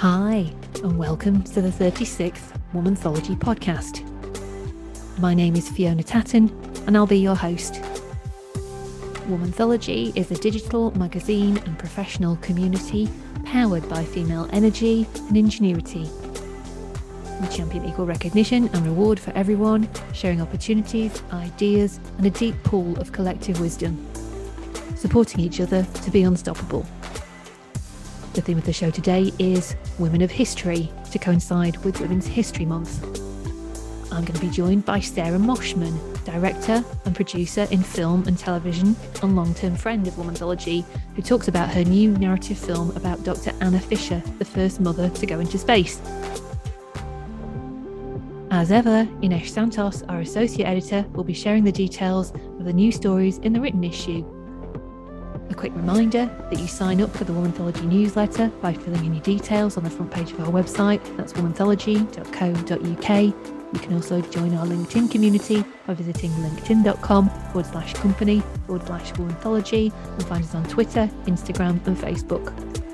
Hi, and welcome to the 36th Womanthology podcast. My name is Fiona Tatton, and I'll be your host. Womanthology is a digital magazine and professional community powered by female energy and ingenuity. We champion equal recognition and reward for everyone, sharing opportunities, ideas, and a deep pool of collective wisdom, supporting each other to be unstoppable. The theme of the show today is Women of History to coincide with Women's History Month. I'm going to be joined by Sarah Moshman, director and producer in film and television and long term friend of Womanthology, who talks about her new narrative film about Dr. Anna Fisher, the first mother to go into space. As ever, Ines Santos, our associate editor, will be sharing the details of the new stories in the written issue a quick reminder that you sign up for the Womanthology newsletter by filling in your details on the front page of our website. That's womanthology.co.uk. You can also join our LinkedIn community by visiting linkedin.com forward slash company forward slash womanthology and find us on Twitter, Instagram, and Facebook.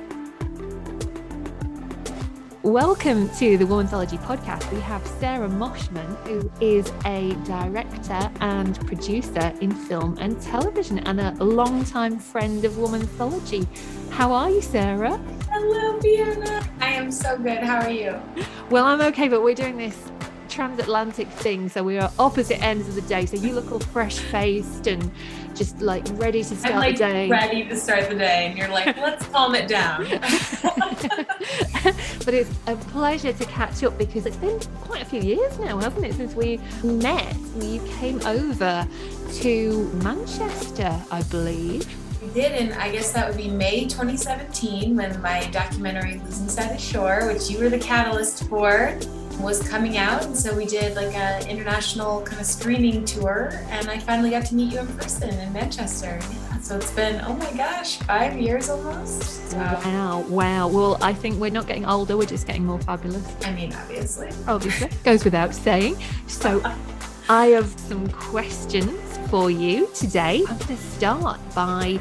Welcome to the Womanthology podcast. We have Sarah Moshman, who is a director and producer in film and television and a long-time friend of Womanthology. How are you, Sarah? Hello, Fiona. I am so good. How are you? Well, I'm okay, but we're doing this transatlantic thing, so we are opposite ends of the day. So you look all fresh faced and just like ready to start I'm like the day. ready to start the day, and you're like, let's calm it down. but it's a pleasure to catch up because it's been quite a few years now, hasn't it, since we met? You came over to Manchester, I believe. We did, and I guess that would be May 2017 when my documentary Losing Sight of Shore, which you were the catalyst for, was coming out. And so we did like an international kind of screening tour, and I finally got to meet you in person in Manchester. Yeah, so it's been, oh my gosh, five years almost. Wow. Wow, wow. Well, I think we're not getting older, we're just getting more fabulous. I mean, obviously. Obviously, goes without saying. So, uh-huh. I have some questions for you today. I'm going to start by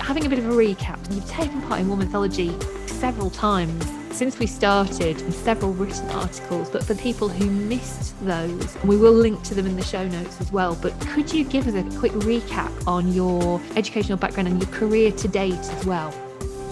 having a bit of a recap. You've taken part in Womanthology several times since we started several written articles, but for people who missed those, we will link to them in the show notes as well. But could you give us a quick recap on your educational background and your career to date as well?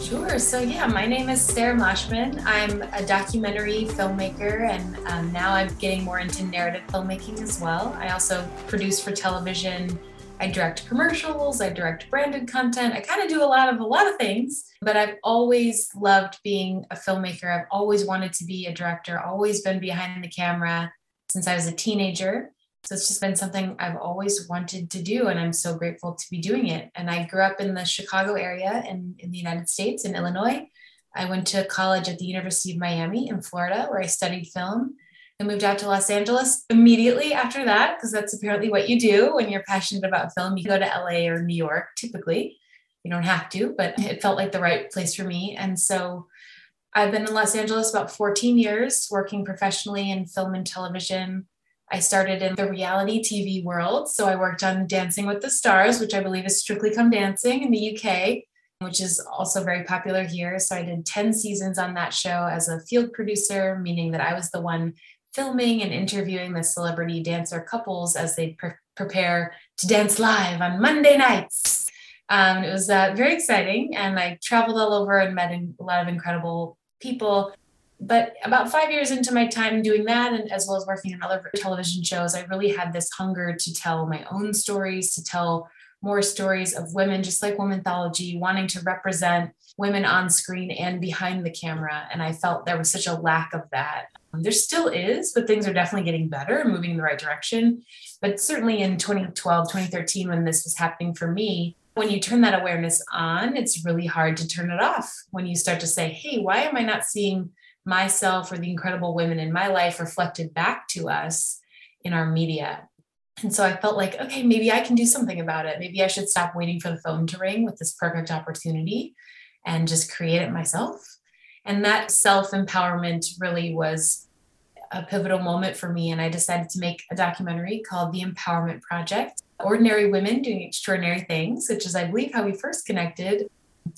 Sure. So, yeah, my name is Sarah Moshman. I'm a documentary filmmaker, and um, now I'm getting more into narrative filmmaking as well. I also produce for television I direct commercials, I direct branded content. I kind of do a lot of a lot of things, but I've always loved being a filmmaker. I've always wanted to be a director, always been behind the camera since I was a teenager. So it's just been something I've always wanted to do, and I'm so grateful to be doing it. And I grew up in the Chicago area in, in the United States, in Illinois. I went to college at the University of Miami in Florida, where I studied film. I moved out to Los Angeles immediately after that, because that's apparently what you do when you're passionate about film. You go to LA or New York typically. You don't have to, but it felt like the right place for me. And so I've been in Los Angeles about 14 years, working professionally in film and television. I started in the reality TV world. So I worked on Dancing with the Stars, which I believe is Strictly Come Dancing in the UK, which is also very popular here. So I did 10 seasons on that show as a field producer, meaning that I was the one filming and interviewing the celebrity dancer couples as they pre- prepare to dance live on Monday nights. Um, it was uh, very exciting, and I traveled all over and met a lot of incredible people. But about five years into my time doing that, and as well as working on other television shows, I really had this hunger to tell my own stories, to tell more stories of women, just like Womanthology, wanting to represent women on screen and behind the camera. And I felt there was such a lack of that. Um, there still is, but things are definitely getting better moving in the right direction. But certainly in 2012, 2013, when this was happening for me, when you turn that awareness on, it's really hard to turn it off. When you start to say, hey, why am I not seeing myself or the incredible women in my life reflected back to us in our media? And so I felt like, okay, maybe I can do something about it. Maybe I should stop waiting for the phone to ring with this perfect opportunity and just create it myself. And that self empowerment really was a pivotal moment for me. And I decided to make a documentary called The Empowerment Project Ordinary Women Doing Extraordinary Things, which is, I believe, how we first connected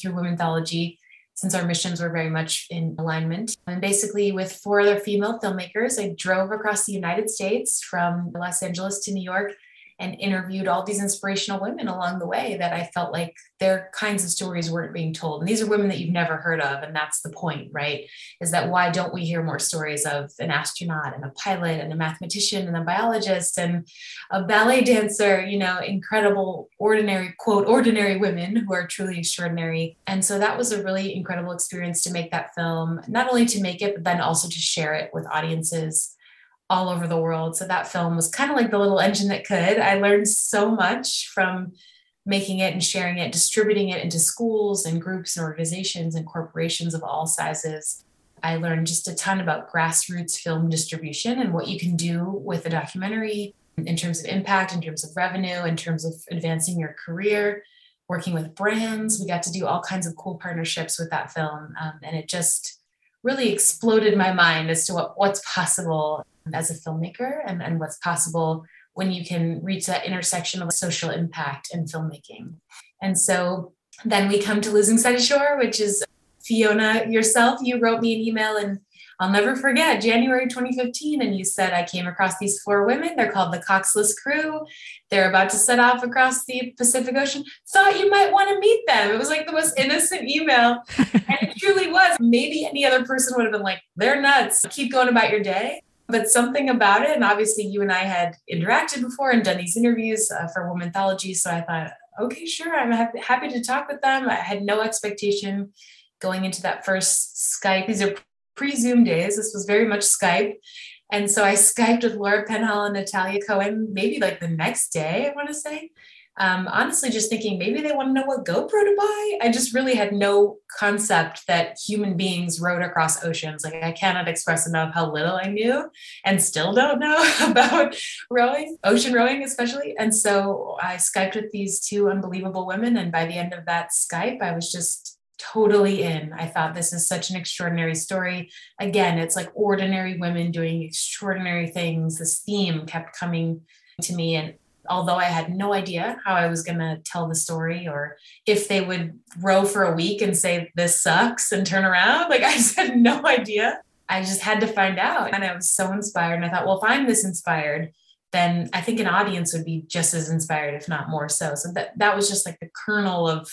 through Womanthology. since our missions were very much in alignment. And basically, with four other female filmmakers, I drove across the United States from Los Angeles to New York and interviewed all these inspirational women along the way that I felt like their kinds of stories weren't being told. And these are women that you've never heard of. And that's the point, right? Is that why don't we hear more stories of an astronaut and a pilot and a mathematician and a biologist and a ballet dancer, you know, incredible, ordinary, quote, ordinary women who are truly extraordinary. And so that was a really incredible experience to make that film, not only to make it, but then also to share it with audiences all over the world. So that film was kind of like the little engine that could. I learned so much from making it and sharing it, distributing it into schools and groups and organizations and corporations of all sizes. I learned just a ton about grassroots film distribution and what you can do with a documentary in terms of impact, in terms of revenue, in terms of advancing your career, working with brands. We got to do all kinds of cool partnerships with that film. Um, and it just really exploded my mind as to what, what's possible Um, as a filmmaker and, and what's possible when you can reach that intersection of social impact and filmmaking. And so then we come to Losing Sight of Shore, which is Fiona yourself. You wrote me an email and I'll never forget January 2015. And you said, I came across these four women. They're called the Coxless Crew. They're about to set off across the Pacific Ocean. Thought you might want to meet them. It was like the most innocent email. and it truly was. Maybe any other person would have been like, they're nuts. Keep going about your day but something about it, and obviously you and I had interacted before and done these interviews uh, for Womanthology, so I thought, okay, sure, I'm ha- happy to talk with them. I had no expectation going into that first Skype. These are pre-Zoom days. This was very much Skype. And so I Skyped with Laura Penhaul and Natalia Cohen, maybe like the next day, I want to say um, honestly just thinking maybe they want to know what GoPro to buy. I just really had no concept that human beings rode across oceans. Like I cannot express enough how little I knew and still don't know about rowing, ocean rowing especially. And so I Skyped with these two unbelievable women. And by the end of that Skype, I was just totally in. I thought this is such an extraordinary story. Again, it's like ordinary women doing extraordinary things. This theme kept coming to me and although I had no idea how I was going to tell the story or if they would row for a week and say, this sucks and turn around. Like I just had no idea. I just had to find out. And I was so inspired. And I thought, well, if I'm this inspired, then I think an audience would be just as inspired, if not more so. So that, that was just like the kernel of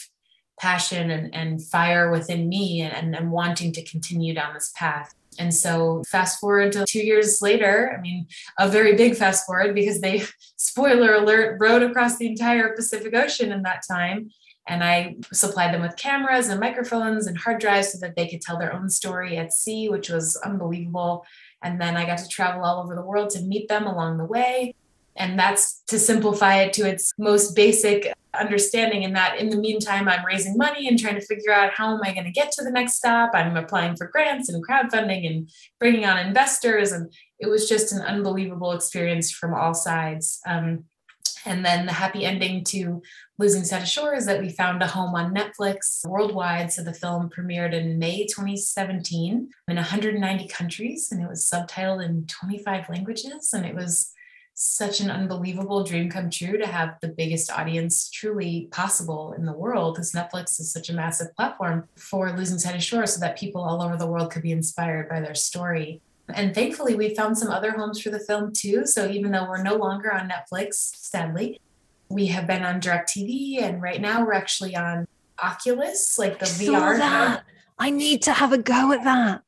passion and, and fire within me and, and wanting to continue down this path. And so, fast forward to two years later, I mean, a very big fast forward because they, spoiler alert, rode across the entire Pacific Ocean in that time. And I supplied them with cameras and microphones and hard drives so that they could tell their own story at sea, which was unbelievable. And then I got to travel all over the world to meet them along the way. And that's to simplify it to its most basic understanding in that in the meantime i'm raising money and trying to figure out how am i going to get to the next stop. I'm applying for grants and crowdfunding and bringing on investors and it was just an unbelievable experience from all sides. Um, and then the happy ending to losing sight of shore is that we found a home on netflix worldwide. So the film premiered in may 2017 in 190 countries and it was subtitled in 25 languages and it was such an unbelievable dream come true to have the biggest audience truly possible in the world because Netflix is such a massive platform for Losing Sight of Shore so that people all over the world could be inspired by their story. And thankfully, we found some other homes for the film too. So even though we're no longer on Netflix, sadly, we have been on DirecTV and right now we're actually on Oculus, like the I VR. That. I need to have a go at that.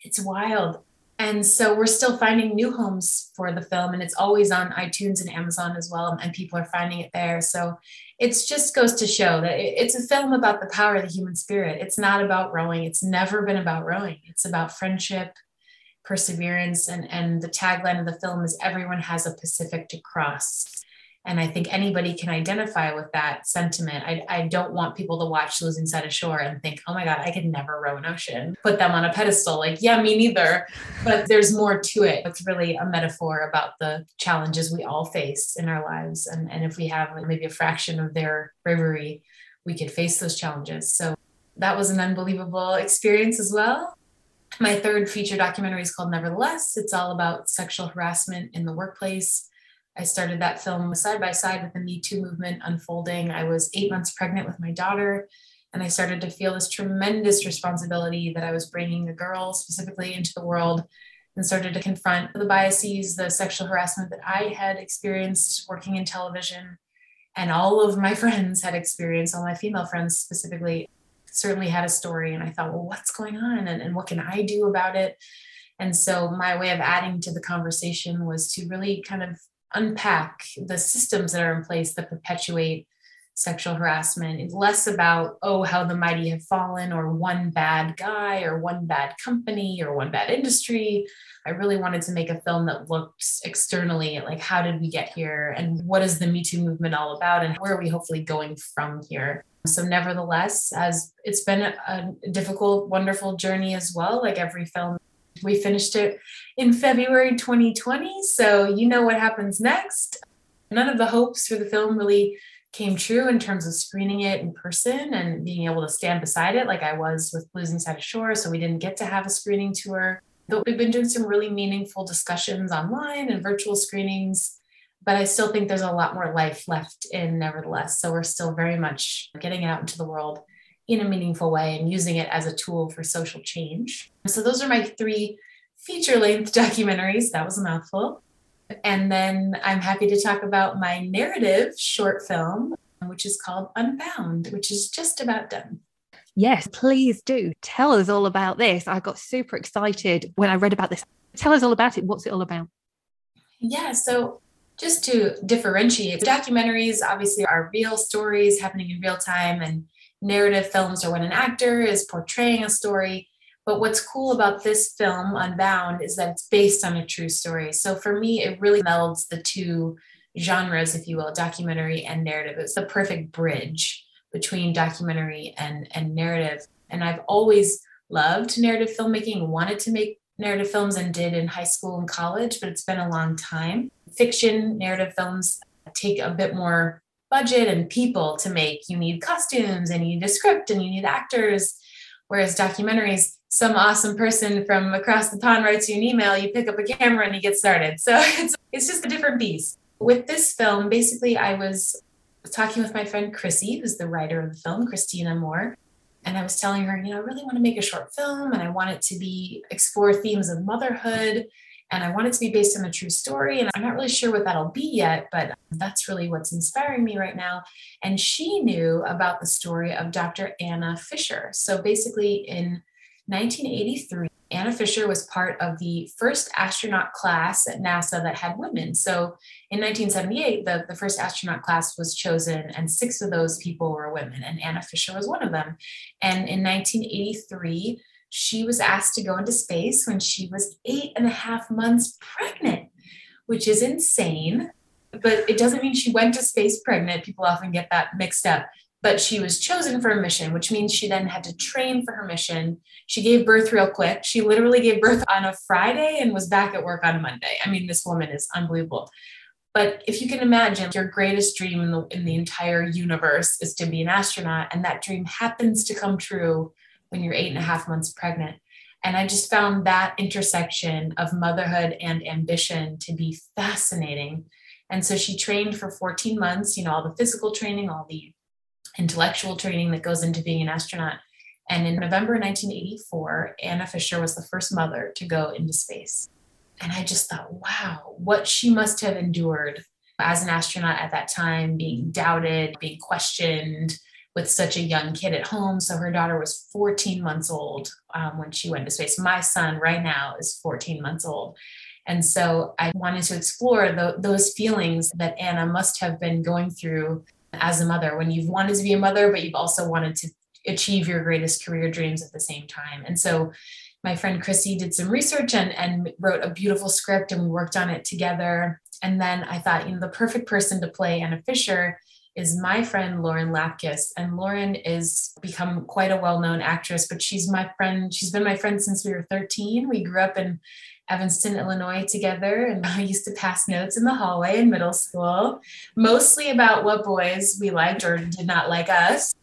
It's wild and so we're still finding new homes for the film and it's always on itunes and amazon as well and people are finding it there. So it just goes to show that it's a film about the power of the human spirit. It's not about rowing. It's never been about rowing. It's about friendship perseverance and and the tagline of the film is everyone has a pacific to cross and I think anybody can identify with that sentiment. I, I don't want people to watch Losing Sight of Shore and think, oh my God, I could never row an ocean. Put them on a pedestal. Like, yeah, me neither. But there's more to it. It's really a metaphor about the challenges we all face in our lives. And, and if we have maybe a fraction of their bravery, we could face those challenges. So that was an unbelievable experience as well. My third feature documentary is called Nevertheless. It's all about sexual harassment in the workplace I started that film side by side with the Me Too movement unfolding. I was eight months pregnant with my daughter, And I started to feel this tremendous responsibility that I was bringing a girl specifically into the world and started to confront the biases, the sexual harassment that I had experienced working in television. And all of my friends had experienced, all my female friends specifically, certainly had a story. And I thought, well, what's going on? And, and what can I do about it? And so my way of adding to the conversation was to really kind of unpack the systems that are in place that perpetuate sexual harassment. It's less about, oh, how the mighty have fallen, or one bad guy, or one bad company, or one bad industry. I really wanted to make a film that looked externally at like, how did we get here? And what is the Me Too movement all about? And where are we hopefully going from here? So, nevertheless, as it's been a, a difficult, wonderful journey as well, like every film we finished it in February 2020. So, you know what happens next. None of the hopes for the film really came true in terms of screening it in person and being able to stand beside it like I was with Sight of Shore. So we didn't get to have a screening tour. But we've been doing some really meaningful discussions online and virtual screenings. But I still think there's a lot more life left in Nevertheless. So we're still very much getting it out into the world in a meaningful way and using it as a tool for social change. So those are my three feature length documentaries. That was a mouthful. And then I'm happy to talk about my narrative short film, which is called Unbound, which is just about done. Yes, please do. Tell us all about this. I got super excited when I read about this. Tell us all about it. What's it all about? Yeah, so just to differentiate, documentaries obviously are real stories happening in real time, and narrative films are when an actor is portraying a story. But what's cool about this film, Unbound, is that it's based on a true story. So for me, it really melds the two genres, if you will, documentary and narrative. It's the perfect bridge between documentary and, and narrative. And I've always loved narrative filmmaking, wanted to make narrative films and did in high school and college, but it's been a long time. Fiction narrative films take a bit more budget and people to make. You need costumes and you need a script and you need actors. Whereas documentaries, some awesome person from across the pond writes you an email, you pick up a camera and you get started. So it's, it's just a different beast. With this film, basically, I was talking with my friend Chrissy, who's the writer of the film, Christina Moore. And I was telling her, you know, I really want to make a short film and I want it to be explore themes of motherhood and I want it to be based on a true story. And I'm not really sure what that'll be yet, but that's really what's inspiring me right now. And she knew about the story of Dr. Anna Fisher. So basically, in 1983, Anna Fisher was part of the first astronaut class at NASA that had women. So in 1978, the, the first astronaut class was chosen, and six of those people were women, and Anna Fisher was one of them. And in 1983, she was asked to go into space when she was eight and a half months pregnant, which is insane. But it doesn't mean she went to space pregnant. People often get that mixed up but she was chosen for a mission, which means she then had to train for her mission. She gave birth real quick. She literally gave birth on a Friday and was back at work on Monday. I mean, this woman is unbelievable. But if you can imagine, your greatest dream in the, in the entire universe is to be an astronaut, and that dream happens to come true when you're eight and a half months pregnant. And I just found that intersection of motherhood and ambition to be fascinating. And so she trained for 14 months, you know, all the physical training, all the intellectual training that goes into being an astronaut. And in November 1984, Anna Fisher was the first mother to go into space. And I just thought, wow, what she must have endured as an astronaut at that time, being doubted, being questioned with such a young kid at home. So her daughter was 14 months old um, when she went to space. My son right now is 14 months old. And so I wanted to explore the, those feelings that Anna must have been going through as a mother when you've wanted to be a mother, but you've also wanted to achieve your greatest career dreams at the same time. And so my friend Chrissy did some research and, and wrote a beautiful script and we worked on it together. And then I thought, you know, the perfect person to play Anna Fisher is my friend Lauren Lapkus. And Lauren is become quite a well-known actress, but she's my friend. She's been my friend since we were 13. We grew up in Evanston, Illinois together. And I used to pass notes in the hallway in middle school, mostly about what boys we liked or did not like us,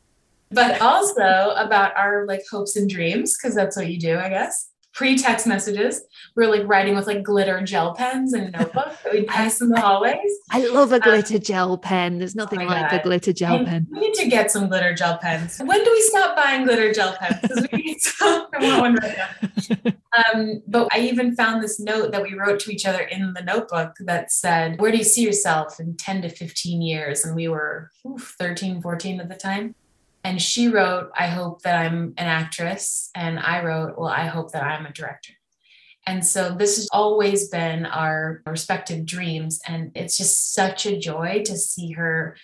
but also about our like hopes and dreams, because that's what you do, I guess. Pre-text messages. We were like writing with like glitter gel pens and a notebook that we'd pass in the hallways. I love a um, glitter um, gel pen. There's nothing oh like God. a glitter gel and pen. We need to get some glitter gel pens. When do we stop buying glitter gel pens? Because we need some. I want one right now. Um, but I even found this note that we wrote to each other in the notebook that said, Where do you see yourself in 10 to 15 years? And we were oof, 13, 14 at the time. And she wrote, I hope that I'm an actress. And I wrote, Well, I hope that I'm a director. And so this has always been our respective dreams. And it's just such a joy to see her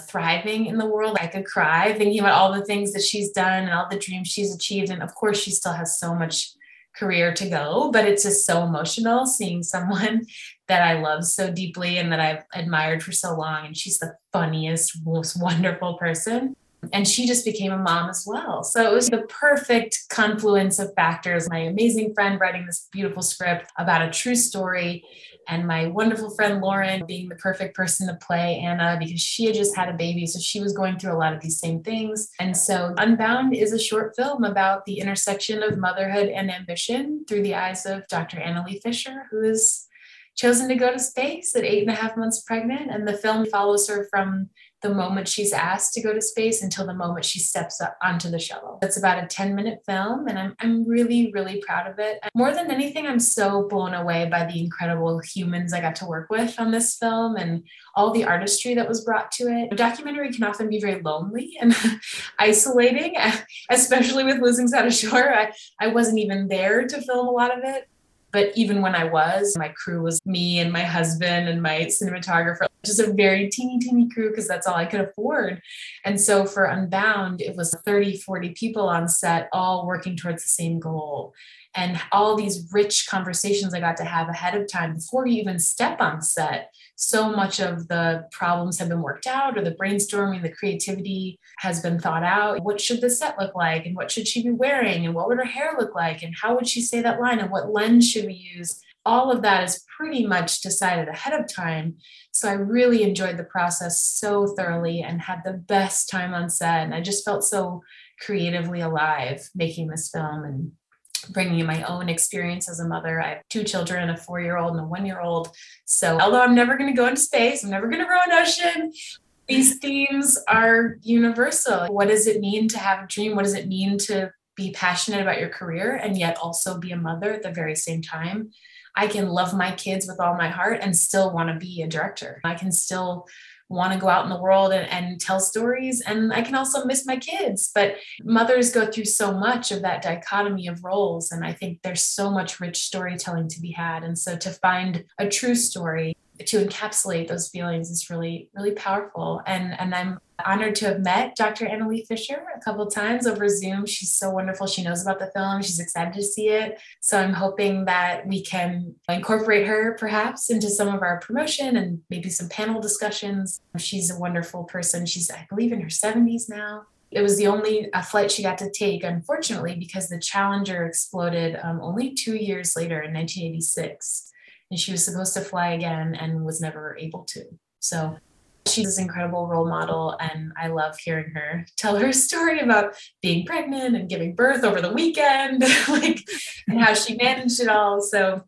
thriving in the world. I could cry thinking about all the things that she's done and all the dreams she's achieved. And of course, she still has so much career to go, but it's just so emotional seeing someone that I love so deeply and that I've admired for so long. And she's the funniest, most wonderful person and she just became a mom as well. So it was the perfect confluence of factors. My amazing friend writing this beautiful script about a true story, and my wonderful friend Lauren being the perfect person to play Anna because she had just had a baby. So she was going through a lot of these same things. And so Unbound is a short film about the intersection of motherhood and ambition through the eyes of Dr. Anna Lee Fisher, who is chosen to go to space at eight and a half months pregnant. And the film follows her from the moment she's asked to go to space until the moment she steps up onto the shuttle. It's about a 10 minute film, and I'm, I'm really, really proud of it. More than anything, I'm so blown away by the incredible humans I got to work with on this film and all the artistry that was brought to it. A documentary can often be very lonely and isolating, especially with Losing Sight of Shore. I, I wasn't even there to film a lot of it. But even when I was, my crew was me and my husband and my cinematographer, just a very teeny, teeny crew because that's all I could afford. And so for Unbound, it was 30, 40 people on set, all working towards the same goal and all these rich conversations I got to have ahead of time before you even step on set. So much of the problems have been worked out, or the brainstorming, the creativity has been thought out. What should the set look like? And what should she be wearing? And what would her hair look like? And how would she say that line? And what lens should we use? All of that is pretty much decided ahead of time. So I really enjoyed the process so thoroughly and had the best time on set. And I just felt so creatively alive making this film and bringing in my own experience as a mother. I have two children, a four year old and a one year old. So, although I'm never going to go into space, I'm never going to row an ocean, these themes are universal. What does it mean to have a dream? What does it mean to be passionate about your career and yet also be a mother at the very same time? I can love my kids with all my heart and still want to be a director. I can still want to go out in the world and, and tell stories. And I can also miss my kids. But mothers go through so much of that dichotomy of roles. And I think there's so much rich storytelling to be had. And so to find a true story to encapsulate those feelings is really really powerful. And and i'm honored to have met dr annalee fisher a couple times over zoom. She's so wonderful. She knows about the film. She's excited to see it. So i'm hoping that we can incorporate her perhaps into some of our promotion and maybe some panel discussions. She's a wonderful person. She's i believe in her 70s now. It was the only flight she got to take, unfortunately, because the Challenger exploded um, only two years later in 1986 and she was supposed to fly again and was never able to. So she's this incredible role model and I love hearing her tell her story about being pregnant and giving birth over the weekend, like and how she managed it all. So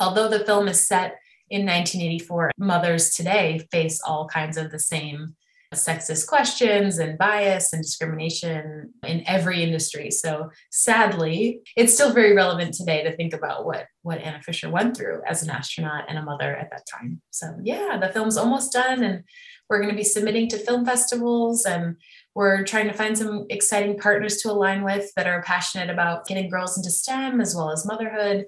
although the film is set in 1984, mothers today face all kinds of the same sexist questions and bias and discrimination in every industry. So sadly, it's still very relevant today to think about what what Anna Fisher went through as an astronaut and a mother at that time. So yeah, the film's almost done and we're going to be submitting to film festivals and we're trying to find some exciting partners to align with that are passionate about getting girls into STEM as well as motherhood.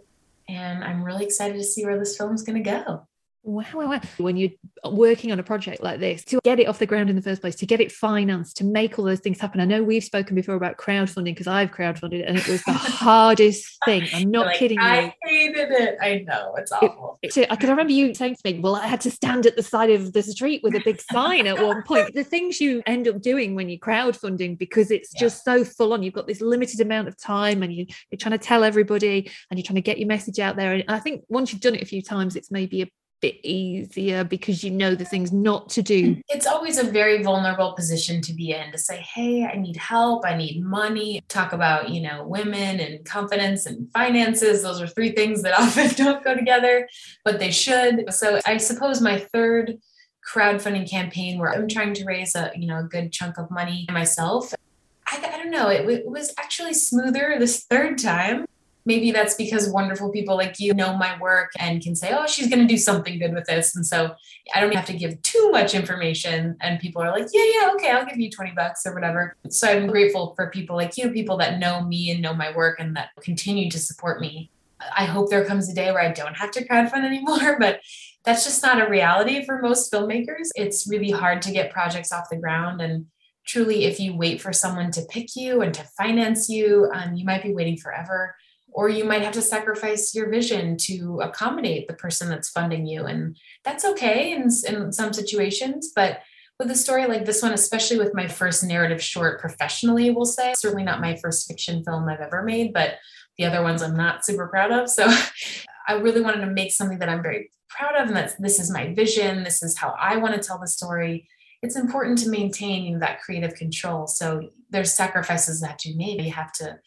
And I'm really excited to see where this film's going to go. Wow, wow, wow. When you're working on a project like this, to get it off the ground in the first place, to get it financed, to make all those things happen. I know we've spoken before about crowdfunding because I've crowdfunded and it was the hardest thing. I'm not like, kidding I you. I hated it. I know it's awful. It, it, I can remember you saying to me, Well, I had to stand at the side of the street with a big sign at one point. The things you end up doing when you're crowdfunding because it's yeah. just so full on. You've got this limited amount of time and you, you're trying to tell everybody and you're trying to get your message out there. And I think once you've done it a few times, it's maybe a bit easier because you know the things not to do? It's always a very vulnerable position to be in to say, hey, I need help, I need money. Talk about, you know, women and confidence and finances. Those are three things that often don't go together, but they should. So I suppose my third crowdfunding campaign where I'm trying to raise a, you know, a good chunk of money myself. I, I don't know, it, it was actually smoother this third time maybe that's because wonderful people like you know my work and can say, oh, she's going to do something good with this. And so I don't have to give too much information. And people are like, yeah, yeah, okay, I'll give you 20 bucks or whatever. So I'm grateful for people like you, people that know me and know my work and that continue to support me. I hope there comes a day where I don't have to crowdfund anymore, but that's just not a reality for most filmmakers. It's really hard to get projects off the ground. And truly, if you wait for someone to pick you and to finance you, um, you might be waiting forever or you might have to sacrifice your vision to accommodate the person that's funding you. And that's okay in, in some situations but with a story like this one especially with my first narrative short professionally we'll say certainly not my first fiction film i've ever made but the other ones i'm not super proud of. So i really wanted to make something that i'm very proud of and that this is my vision this is how i want to tell the story. It's important to maintain that creative control. So there's sacrifices that you you have to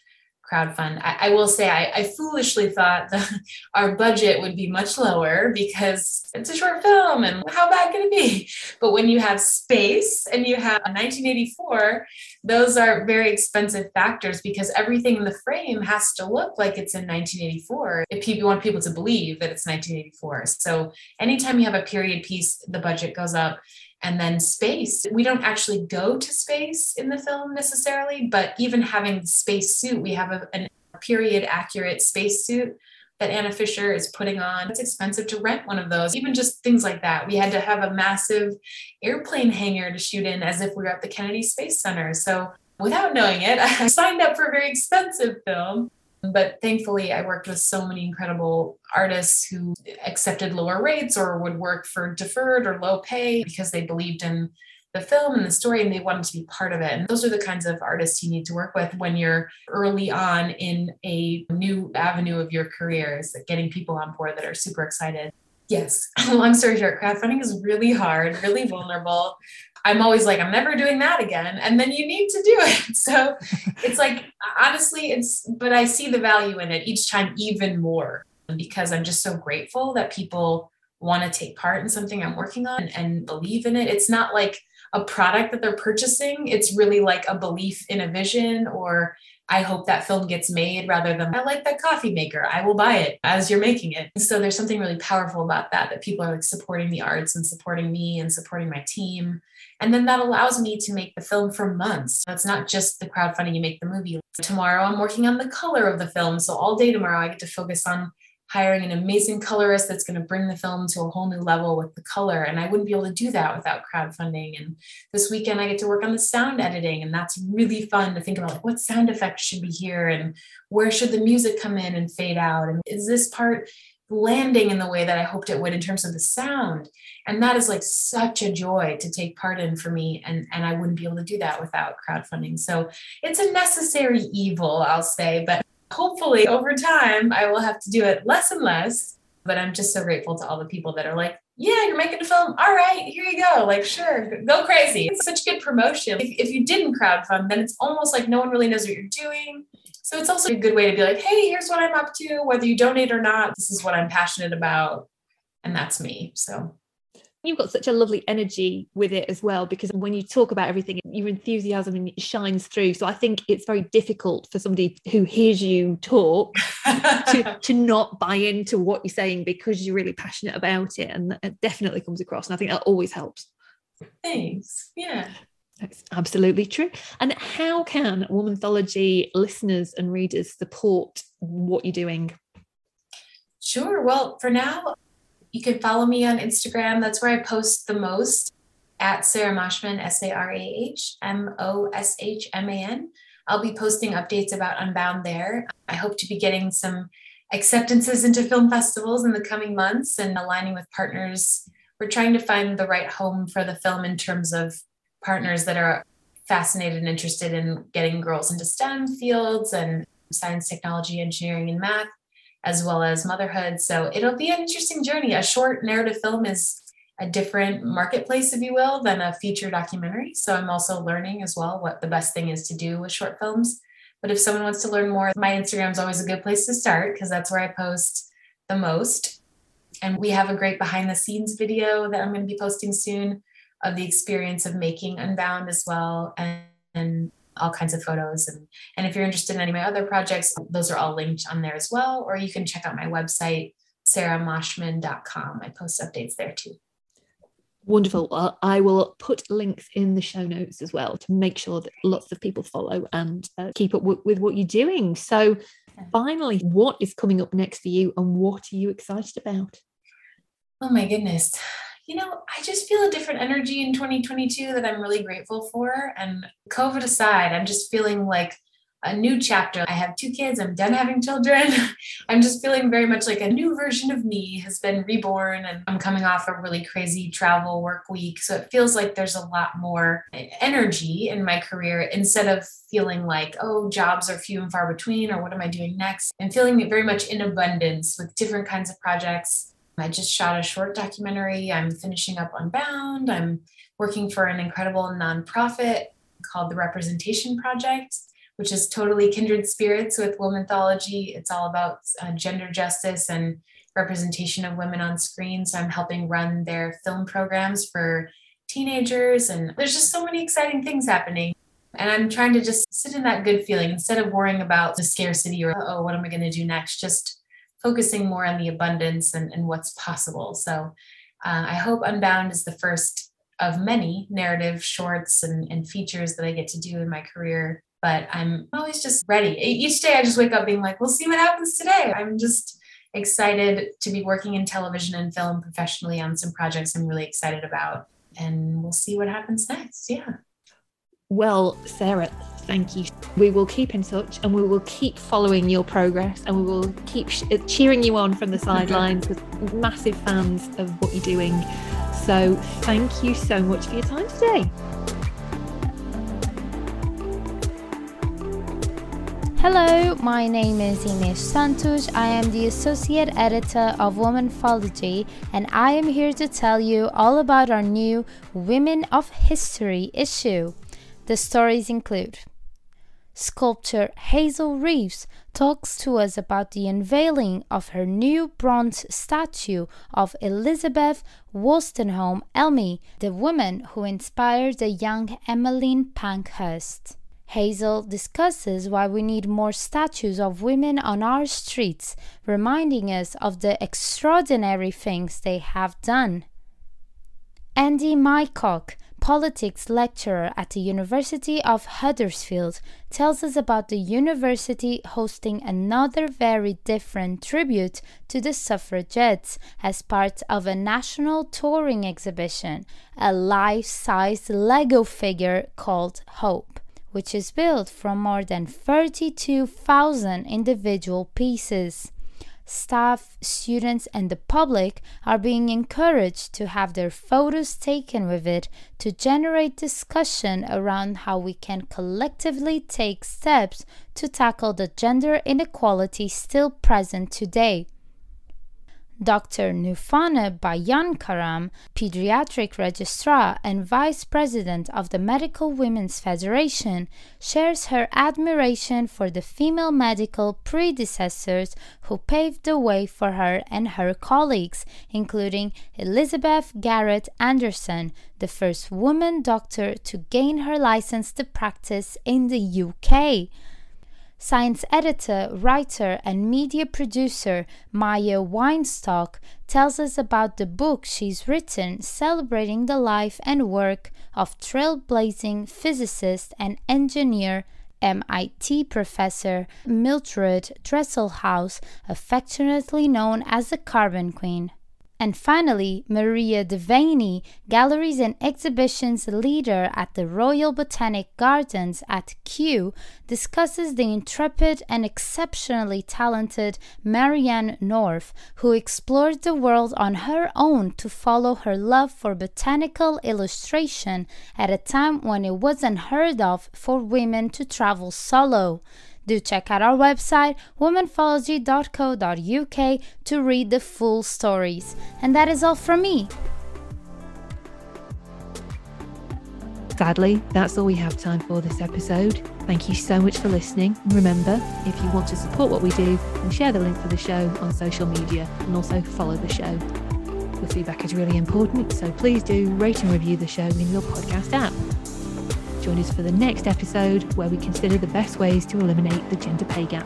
crowdfund. I, I will say I, I foolishly thought that our budget would be much lower because it's a short film and how bad can it be? But when you have space and you have a 1984, those are very expensive factors because everything in the frame has to look like it's in 1984 if you want people to believe that it's 1984. So anytime you have a period piece, the budget goes up and then space. We don't actually go to space in the film necessarily, but even having the space suit, we have a, a period accurate space suit that Anna Fisher is putting on. It's expensive to rent one of those, even just things like that. We had to have a massive airplane hangar to shoot in as if we were at the Kennedy Space Center. So without knowing it, I signed up for a very expensive film. But thankfully, I worked with so many incredible artists who accepted lower rates or would work for deferred or low pay because they believed in the film and the story and they wanted to be part of it. And those are the kinds of artists you need to work with when you're early on in a new avenue of your career, is getting people on board that are super excited. Yes, long story short, crowdfunding is really hard, really vulnerable. I'm always like, I'm never doing that again. And then you need to do it. So it's like, honestly, it's, but I see the value in it each time even more because I'm just so grateful that people want to take part in something I'm working on and, and believe in it. It's not like a product that they're purchasing, it's really like a belief in a vision or I hope that film gets made rather than I like that coffee maker. I will buy it as you're making it. So there's something really powerful about that, that people are like supporting the arts and supporting me and supporting my team. And then that allows me to make the film for months. It's not just the crowdfunding, you make the movie. Tomorrow, I'm working on the color of the film. So all day tomorrow, I get to focus on hiring an amazing colorist that's going to bring the film to a whole new level with the color. And I wouldn't be able to do that without crowdfunding. And this weekend, I get to work on the sound editing. And that's really fun to think about what sound effects should be here and where should the music come in and fade out? And is this part landing in the way that I hoped it would in terms of the sound? And that is like such a joy to take part in for me. And, and I wouldn't be able to do that without crowdfunding. So it's a necessary evil, I'll say. But hopefully over time I will have to do it less and less. But I'm just so grateful to all the people that are like, yeah, you're making a film. All right, here you go. Like, sure, go crazy. It's such good promotion. If, if you didn't crowdfund, then it's almost like no one really knows what you're doing. So it's also a good way to be like, hey, here's what I'm up to. Whether you donate or not, this is what I'm passionate about. And that's me. So You've got such a lovely energy with it as well, because when you talk about everything, your enthusiasm shines through. So I think it's very difficult for somebody who hears you talk to, to not buy into what you're saying because you're really passionate about it. And it definitely comes across. And I think that always helps. Thanks. Yeah. That's absolutely true. And how can Womanthology listeners and readers support what you're doing? Sure. Well, for now, you can follow me on Instagram. That's where I post the most at Sarah Moshman, S A R A H M O S H M A N. I'll be posting updates about Unbound there. I hope to be getting some acceptances into film festivals in the coming months and aligning with partners. We're trying to find the right home for the film in terms of partners that are fascinated and interested in getting girls into STEM fields and science, technology, engineering, and math as well as motherhood. So it'll be an interesting journey. A short narrative film is a different marketplace, if you will, than a feature documentary. So I'm also learning as well what the best thing is to do with short films. But if someone wants to learn more, my Instagram is always a good place to start because that's where I post the most. And we have a great behind the scenes video that I'm going to be posting soon of the experience of making Unbound as well. And, and all kinds of photos. And, and if you're interested in any of my other projects, those are all linked on there as well. Or you can check out my website, sarahmoshman.com. I post updates there too. Wonderful. Well, I will put links in the show notes as well to make sure that lots of people follow and uh, keep up w- with what you're doing. So, finally, what is coming up next for you and what are you excited about? Oh, my goodness. You know, I just feel a different energy in 2022 that I'm really grateful for. And COVID aside, I'm just feeling like a new chapter. I have two kids, I'm done having children. I'm just feeling very much like a new version of me has been reborn, and I'm coming off a really crazy travel work week. So it feels like there's a lot more energy in my career instead of feeling like, oh, jobs are few and far between, or what am I doing next? And feeling very much in abundance with different kinds of projects. I just shot a short documentary. I'm finishing up Unbound. I'm working for an incredible nonprofit called the Representation Project which is totally kindred spirits with Womanthology. It's all about uh, gender justice and representation of women on screen. So I'm helping run their film programs for teenagers. And there's just so many exciting things happening. And I'm trying to just sit in that good feeling instead of worrying about the scarcity or, oh, what am I going to do next? Just focusing more on the abundance and, and what's possible. So uh, I hope Unbound is the first of many narrative shorts and, and features that I get to do in my career but I'm always just ready. Each day I just wake up being like, we'll see what happens today. I'm just excited to be working in television and film professionally on some projects I'm really excited about. And we'll see what happens next. Yeah. Well, Sarah, thank you. We will keep in touch and we will keep following your progress and we will keep sh- uh, cheering you on from the sidelines with massive fans of what you're doing. So, thank you so much for your time today. Hello, my name is Ines Santos. I am the Associate Editor of Womanthology, and I am here to tell you all about our new Women of History issue. The stories include Sculptor Hazel Reeves talks to us about the unveiling of her new bronze statue of Elizabeth Wolstenholme Elmy, the woman who inspired the young Emmeline Pankhurst. Hazel discusses why we need more statues of women on our streets, reminding us of the extraordinary things they have done. Andy Mycock, politics lecturer at the University of Huddersfield, tells us about the university hosting another very different tribute to the suffragettes as part of a national touring exhibition, a life sized Lego figure called Hope which is built from more than 32,000 individual pieces. Staff, students, and the public are being encouraged to have their photos taken with it to generate discussion around how we can collectively take steps to tackle the gender inequality still present today. Dr. Nufana Bayankaram, pediatric registrar and vice president of the Medical Women's Federation, shares her admiration for the female medical predecessors who paved the way for her and her colleagues, including Elizabeth Garrett Anderson, the first woman doctor to gain her license to practice in the UK. Science editor, writer, and media producer Maia Weinstock tells us about the book she's written celebrating the life and work of trailblazing physicist and engineer MIT professor Mildred Dresselhaus, affectionately known as the Carbon Queen. And finally, Maria Devaney, Galleries and Exhibitions leader at the Royal Botanic Gardens at Kew, discusses the intrepid and exceptionally talented Marianne North, who explored the world on her own to follow her love for botanical illustration at a time when it was unheard of for women to travel solo. Do check out our website, womanthology.co.uk, to read the full stories. And that is all from me. Sadly, that's all we have time for this episode. Thank you so much for listening. Remember, if you want to support what we do, then share the link for the show on social media and also follow the show. Your feedback is really important, so please do rate and review the show in your podcast app. Join us for the next episode where we consider the best ways to eliminate the gender pay gap.